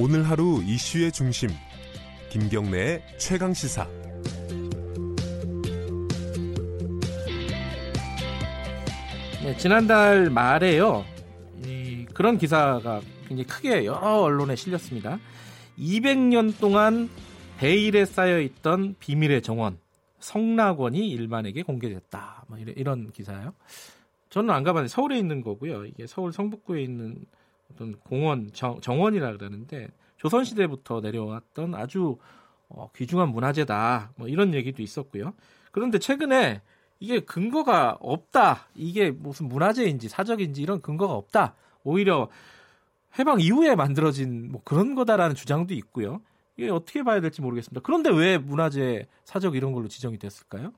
오늘 하루 이슈의 중심 김경래의 최강 시사 네, 지난달 말에요. 이, 그런 기사가 굉장히 크게 여러 언론에 실렸습니다. 200년 동안 베일에 쌓여 있던 비밀의 정원 성락원이 일반에게 공개됐다. 뭐 이런, 이런 기사요. 저는 안 가봤는데 서울에 있는 거고요. 이게 서울 성북구에 있는 어떤 공원 정, 정원이라 그러는데 조선 시대부터 내려왔던 아주 어, 귀중한 문화재다. 뭐 이런 얘기도 있었고요. 그런데 최근에 이게 근거가 없다. 이게 무슨 문화재인지 사적인지 이런 근거가 없다. 오히려 해방 이후에 만들어진 뭐 그런 거다라는 주장도 있고요. 이게 어떻게 봐야 될지 모르겠습니다. 그런데 왜 문화재 사적 이런 걸로 지정이 됐을까요?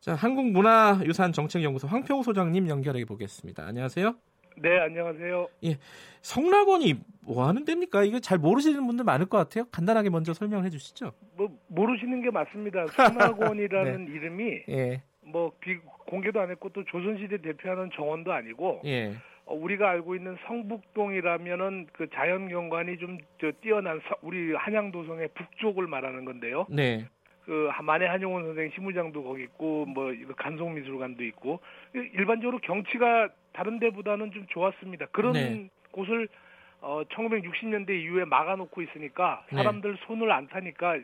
자, 한국문화유산정책연구소 황평우 소장님 연결해 보겠습니다. 안녕하세요. 네, 안녕하세요. 예, 성락원이 뭐 하는 데입니까? 이거 잘 모르시는 분들 많을 것 같아요. 간단하게 먼저 설명을 해 주시죠. 뭐 모르시는 게 맞습니다. 성락원이라는 네. 이름이 예. 뭐 비, 공개도 안 했고 또 조선시대 대표하는 정원도 아니고 예. 어, 우리가 알고 있는 성북동이라면은 그 자연 경관이 좀저 뛰어난 서, 우리 한양도성의 북쪽을 말하는 건데요. 네. 그 만해 한용원 선생 시무장도 거기 있고 뭐 간송미술관도 있고 일반적으로 경치가 다른 데보다는 좀 좋았습니다. 그런 네. 곳을 어 1960년대 이후에 막아놓고 있으니까 네. 사람들 네. 손을 안 타니까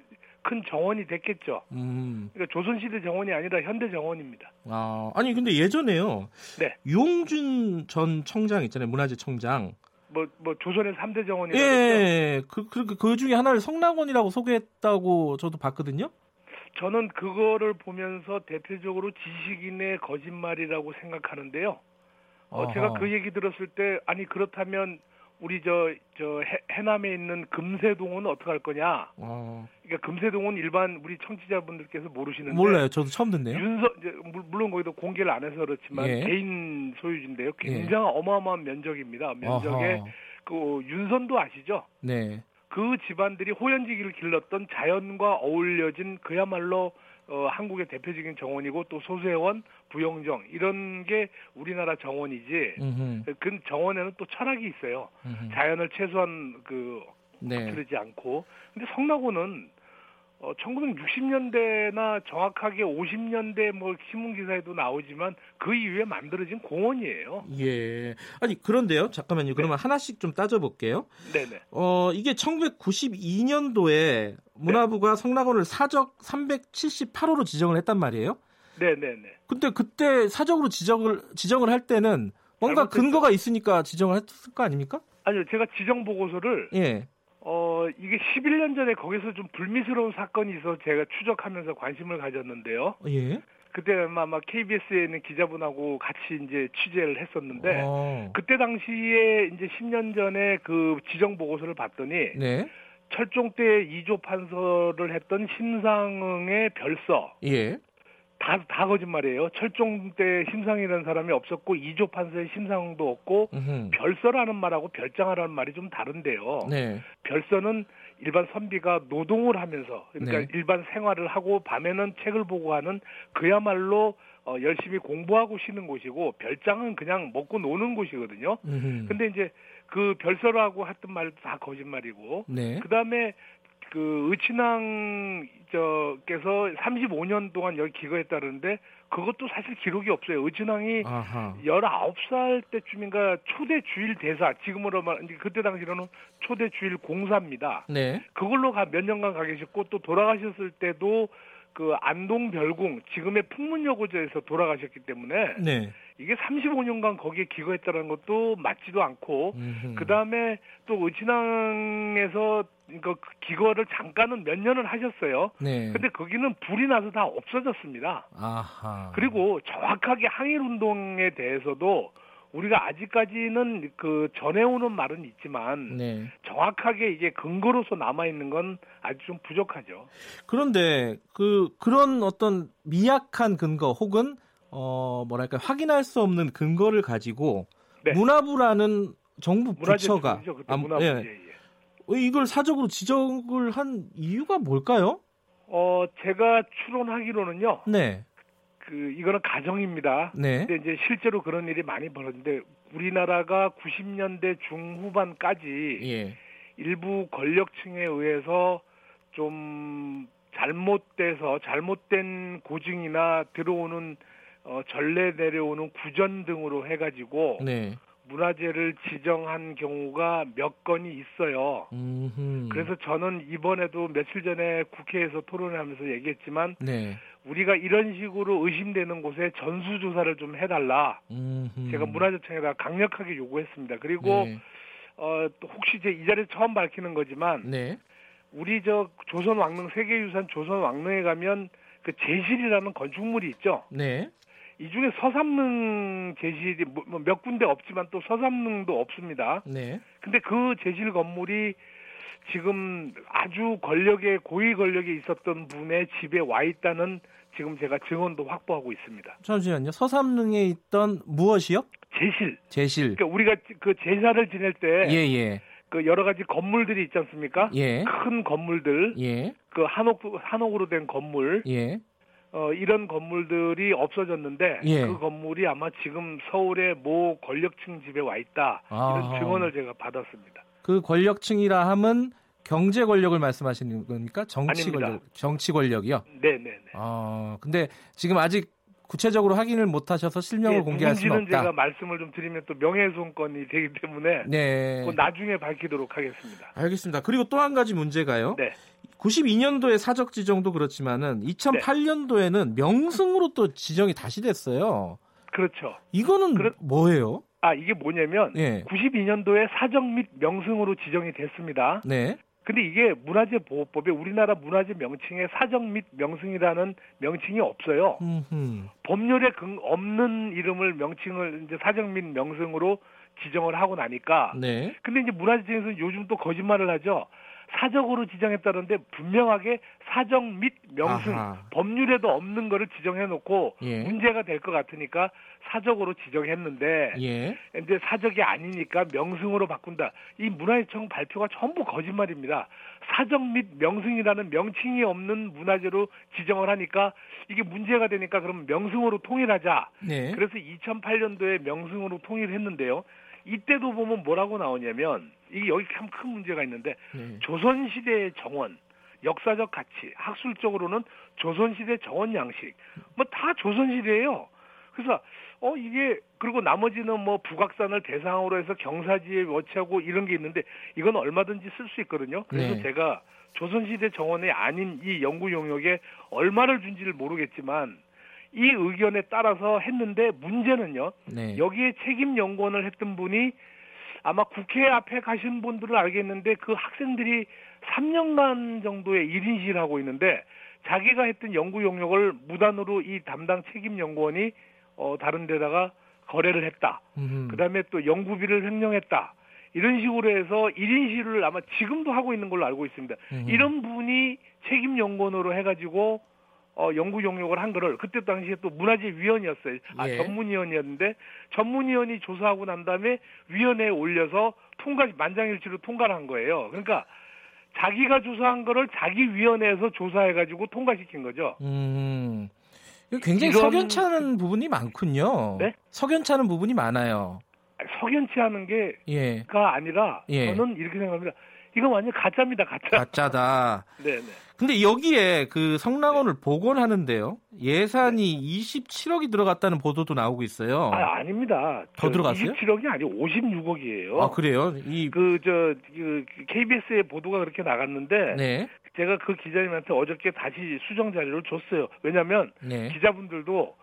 큰 정원이 됐겠죠. 음. 그러니까 조선시대 정원이 아니라 현대 정원입니다. 아, 아니 근데 예전에요. 네. 유홍준 전 청장 있잖아요. 문화재 청장. 뭐, 뭐, 조선의 3대 정원이라고. 예, 그, 그, 그 중에 하나를 성락원이라고 소개했다고 저도 봤거든요. 저는 그거를 보면서 대표적으로 지식인의 거짓말이라고 생각하는데요. 어, 제가 그 얘기 들었을 때 아니 그렇다면 우리 저 저 해 남에 있는 금세동은 어떻게 할 거냐? 어. 그러니까 금세동은 일반 우리 청취자분들께서 모르시는데 몰라요. 저도 처음 듣네요. 윤서 이제 물론 거기도 공개를 안 해서 그렇지만 예. 개인 소유주인데요. 굉장히 예. 어마어마한 면적입니다. 면적에 어허. 그 윤선도 아시죠? 네. 그 집안들이 호연지기를 길렀던 자연과 어울려진 그야말로 어, 한국의 대표적인 정원이고 또 소수회원, 부영정 이런 게 우리나라 정원이지. 음흠. 그 정원에는 또 철학이 있어요. 음흠. 자연을 최소한 그 네. 거르지 않고. 근데 성나고는 어, 1960년대나 정확하게 50년대 뭐 신문 기사에도 나오지만 그 이후에 만들어진 공원이에요. 예. 아니 그런데요. 잠깐만요. 그러면 네. 하나씩 좀 따져볼게요. 네네. 어 이게 1992년도에 문화부가 네. 성락원을 사적 378호로 지정을 했단 말이에요. 네네네. 근데 그때 사적으로 지정을 지정을 할 때는 뭔가 근거가 있으니까 지정을 했을 거 아닙니까? 아니요. 제가 지정 보고서를 예. 어, 이게 11년 전에 거기서 좀 불미스러운 사건이 있어서 제가 추적하면서 관심을 가졌는데요. 예. 그때 아마 KBS에 있는 기자분하고 같이 이제 취재를 했었는데 어. 그때 당시에 이제 10년 전에 그 지정 보고서를 봤더니 네. 철종 때 2조 판서를 했던 심상응의 별서 예. 다, 다 거짓말이에요. 철종 때 심상이라는 사람이 없었고 이조 판서의 심상도 없고 으흠. 별서라는 말하고 별장하라는 말이 좀 다른데요. 네. 별서는 일반 선비가 노동을 하면서 그러니까 네. 일반 생활을 하고 밤에는 책을 보고 하는 그야말로 어, 열심히 공부하고 쉬는 곳이고 별장은 그냥 먹고 노는 곳이거든요. 으흠. 근데 이제 그 별서라고 했던 말도 다 거짓말이고 네. 그다음에 그 의친왕 저께서 35년 동안 여기 기거했다는데 그것도 사실 기록이 없어요. 의친왕이 아하. 19살 때쯤인가 초대 주일 대사 지금으로 말 그때 당시로는 초대 주일 공사입니다. 네. 그걸로 가몇 년간 가 계셨고 또 돌아가셨을 때도 그 안동 별궁 지금의 풍문여고제에서 돌아가셨기 때문에 네. 이게 35년간 거기에 기거했다는 것도 맞지도 않고 그 다음에 또 의친항에서 그 기거를 잠깐은 몇 년을 하셨어요. 네. 근데 거기는 불이 나서 다 없어졌습니다. 아하. 그리고 정확하게 항일 운동에 대해서도 우리가 아직까지는 그 전해오는 말은 있지만 네. 정확하게 이게 근거로서 남아 있는 건 아주 좀 부족하죠. 그런데 그 그런 어떤 미약한 근거 혹은 어 뭐랄까 확인할 수 없는 근거를 가지고 네. 문화부라는 정부 부처가 아, 문화부, 예. 예, 예. 이걸 사적으로 지적을 한 이유가 뭘까요? 어 제가 추론하기로는요. 네. 그 이거는 가정입니다. 네. 근데 이제 실제로 그런 일이 많이 벌어졌는데 우리나라가 90년대 중후반까지 예. 일부 권력층에 의해서 좀 잘못돼서 잘못된 고증이나 들어오는 어, 전례 내려오는 구전 등으로 해가지고 네. 문화재를 지정한 경우가 몇 건이 있어요. 음흠. 그래서 저는 이번에도 며칠 전에 국회에서 토론하면서 얘기했지만 네. 우리가 이런 식으로 의심되는 곳에 전수조사를 좀 해달라. 음흠. 제가 문화재청에다 강력하게 요구했습니다. 그리고 네. 어, 혹시 제이 자리에 처음 밝히는 거지만 네. 우리 저 조선 왕릉 세계유산 조선 왕릉에 가면 그 제실이라는 건축물이 있죠. 네. 이 중에 서삼릉 제실이 뭐, 뭐몇 군데 없지만 또 서삼릉도 없습니다. 네. 근데 그 제실 건물이 지금 아주 권력의 고위 권력에 있었던 분의 집에 와 있다는 지금 제가 증언도 확보하고 있습니다. 잠시만요. 서삼릉에 있던 무엇이요? 제실. 제실. 그러니까 우리가 그 제사를 지낼 때 예, 예. 그 여러 가지 건물들이 있지 않습니까? 예. 큰 건물들. 예. 그 한옥 한옥으로 된 건물. 예. 어, 이런 건물들이 없어졌는데 예. 그 건물이 아마 지금 서울의 모 권력층 집에 와 있다 이런 아. 증언을 제가 받았습니다. 그 권력층이라 함은 경제 권력을 말씀하시는 겁니까? 정치 아닙니다. 권력, 정치 권력이요? 네, 네, 네. 아, 근데 지금 아직 구체적으로 확인을 못 하셔서 실명을 네, 공개할 수는 없다. 제가 말씀을 좀 드리면 또 명예훼손건이 되기 때문에 네. 나중에 밝히도록 하겠습니다. 알겠습니다. 그리고 또 한 가지 문제가요. 네. 92년도에 사적 지정도 그렇지만은 2008년도에는 명승으로 또 지정이 다시 됐어요. 그렇죠. 이거는 그렇... 뭐예요? 아 이게 뭐냐면 네. 92년도에 사적 및 명승으로 지정이 됐습니다. 네. 근데 이게 문화재 보호법에 우리나라 문화재 명칭에 사적 및 명승이라는 명칭이 없어요. 음흠. 법률에 없는 이름을 명칭을 이제 사적 및 명승으로 지정을 하고 나니까. 네. 근데 이제 문화재청에서는 요즘 또 거짓말을 하죠. 사적으로 지정했다는데 분명하게 사적 및 명승 아하. 법률에도 없는 거를 지정해 놓고 예. 문제가 될 것 같으니까 사적으로 지정했는데 예. 이제 사적이 아니니까 명승으로 바꾼다. 이 문화재청 발표가 전부 거짓말입니다. 사적 및 명승이라는 명칭이 없는 문화재로 지정을 하니까 이게 문제가 되니까 그럼 명승으로 통일하자. 네. 그래서 2008년도에 명승으로 통일했는데요. 이때도 보면 뭐라고 나오냐면 이게 여기 참 큰 문제가 있는데 네. 조선 시대의 정원 역사적 가치 학술적으로는 조선 시대 정원 양식 뭐 다 조선 시대예요. 그래서 어 이게 그리고 나머지는 뭐 북악산을 대상으로 해서 경사지에 워치하고 이런 게 있는데 이건 얼마든지 쓸 수 있거든요. 그래서 네. 제가 조선시대 정원이 아닌 이 연구 용역에 얼마를 준지를 모르겠지만 이 의견에 따라서 했는데 문제는요. 네. 여기에 책임 연구원을 했던 분이 아마 국회 앞에 가신 분들은 알겠는데 그 학생들이 3년간 정도의 1인실 하고 있는데 자기가 했던 연구 용역을 무단으로 이 담당 책임 연구원이 어 다른 데다가 거래를 했다. 그다음에 또 연구비를 횡령했다. 이런 식으로 해서 1인실을 아마 지금도 하고 있는 걸로 알고 있습니다. 음흠. 이런 분이 책임 연구원으로 해 가지고 어, 연구 용역을 한 거를 그때 당시에 또 문화재위원이었어요. 아, 예. 전문위원이었는데 전문위원이 조사하고 난 다음에 위원회에 올려서 통과 만장일치로 통과를 한 거예요. 그러니까 자기가 조사한 거를 자기 위원회에서 조사해 가지고 통과시킨 거죠. 음. 굉장히 이런... 석연찮은 부분이 많군요. 네? 석연찮은 부분이 많아요. 석연치 않은 게가 예. 아니라 예. 저는 이렇게 생각합니다. 이거 완전 가짜입니다, 가짜. 가짜다. 네, 네. 근데 여기에 그 성랑원을 네. 복원하는데요. 예산이 네. 27억이 들어갔다는 보도도 나오고 있어요. 아, 아닙니다. 더 들어갔어요? 27억이 아니고 56억이에요. 아, 그래요? 이 그저 그 KBS의 보도가 그렇게 나갔는데 네. 제가 그 기자님한테 어저께 다시 수정 자료를 줬어요. 왜냐면 네. 기자분들도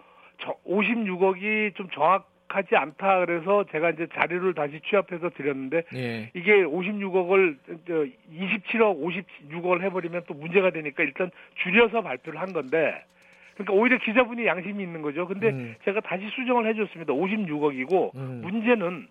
56억이 좀 정확 하지 않다 그래서 제가 이제 자료를 다시 취합해서 드렸는데 예. 이게 56억을 27억 56억을 해버리면 또 문제가 되니까 일단 줄여서 발표를 한 건데 그러니까 오히려 기자분이 양심이 있는 거죠. 근데 음. 제가 다시 수정을 해줬습니다. 56억이고 음. 문제는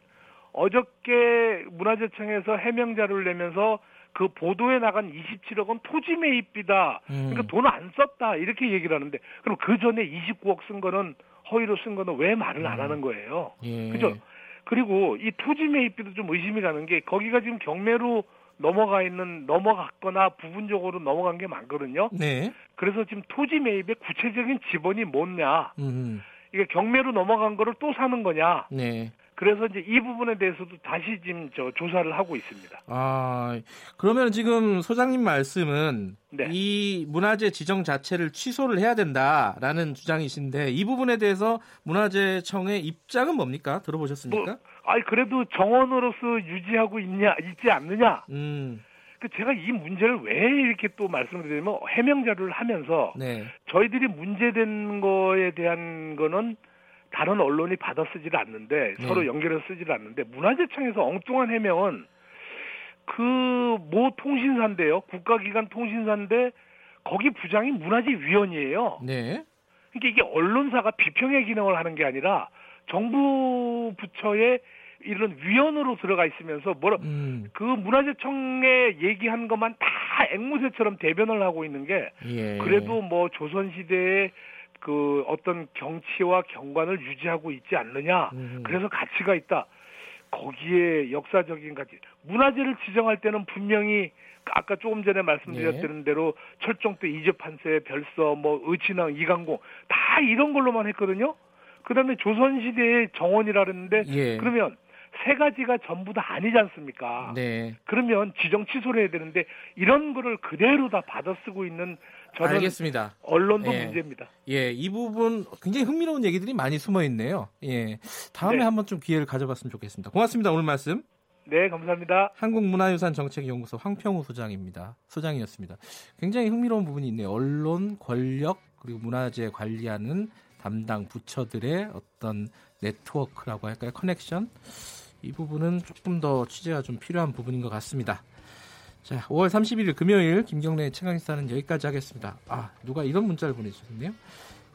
어저께 문화재청에서 해명 자료를 내면서 그 보도에 나간 27억은 토지 매입비다. 음. 그러니까 돈을 안 썼다 이렇게 얘기를 하는데 그럼 그 전에 29억 쓴 거는 허위로 쓴 거는 왜 말을 안 음. 하는 거예요? 예. 그죠? 그리고 이 토지 매입비도 좀 의심이 가는 게 거기가 지금 경매로 넘어가 있는 넘어갔거나 부분적으로 넘어간 게 많거든요. 네. 그래서 지금 토지 매입의 구체적인 지번이 뭐냐? 음. 이게 경매로 넘어간 거를 또 사는 거냐? 네. 그래서 이제 이 부분에 대해서도 다시 지금 저 조사를 하고 있습니다. 아 그러면 지금 소장님 말씀은 네. 이 문화재 지정 자체를 취소를 해야 된다라는 주장이신데 이 부분에 대해서 문화재청의 입장은 뭡니까? 들어보셨습니까? 뭐, 아니 그래도 정원으로서 유지하고 있냐 있지 않느냐. 음. 그 제가 이 문제를 왜 이렇게 또 말씀을 드리면 해명 자료를 하면서 네. 저희들이 문제된 거에 대한 거는 다른 언론이 받아 쓰지를 않는데 네. 서로 연결해서 쓰지를 않는데 문화재청에서 엉뚱한 해명은 그 모 통신사인데요 국가기관 통신사인데 거기 부장이 문화재위원이에요. 네. 그러니까 이게 언론사가 비평의 기능을 하는 게 아니라 정부 부처의 이런 위원으로 들어가 있으면서 뭐라 음. 그 문화재청에 얘기한 것만 다 앵무새처럼 대변을 하고 있는 게 예. 그래도 뭐 조선 시대에 그 어떤 경치와 경관을 유지하고 있지 않느냐. 음. 그래서 가치가 있다. 거기에 역사적인 가치. 문화재를 지정할 때는 분명히 아까 조금 전에 말씀드렸던 예. 대로 철종때 이접한세, 별서, 뭐 의친왕, 이강공 다 이런 걸로만 했거든요. 그다음에 조선 시대의 정원이라 그랬는데 예. 그러면 세 가지가 전부 다 아니지 않습니까? 네. 그러면 지정 취소를 해야 되는데 이런 거를 그대로 다 받아 쓰고 있는 저는 알겠습니다. 언론도 예. 문제입니다. 예, 이 부분 굉장히 흥미로운 얘기들이 많이 숨어 있네요. 예. 다음에 네. 한번 좀 기회를 가져봤으면 좋겠습니다. 고맙습니다. 오늘 말씀. 네, 감사합니다. 한국문화유산 정책연구소 황평우 소장입니다. 소장이었습니다. 굉장히 흥미로운 부분이 있네요. 언론, 권력, 그리고 문화재 관리하는 담당 부처들의 어떤 네트워크라고 할까요? 커넥션. 이 부분은 조금 더 취재가 좀 필요한 부분인 것 같습니다. 자, 5월 31일 금요일 김경래 최강시사는 여기까지 하겠습니다. 아, 누가 이런 문자를 보내주셨네요.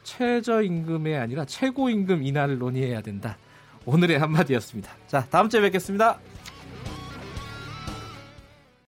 최저임금이 아니라 최고임금 인하를 논의해야 된다. 오늘의 한마디였습니다. 자, 다음 주에 뵙겠습니다.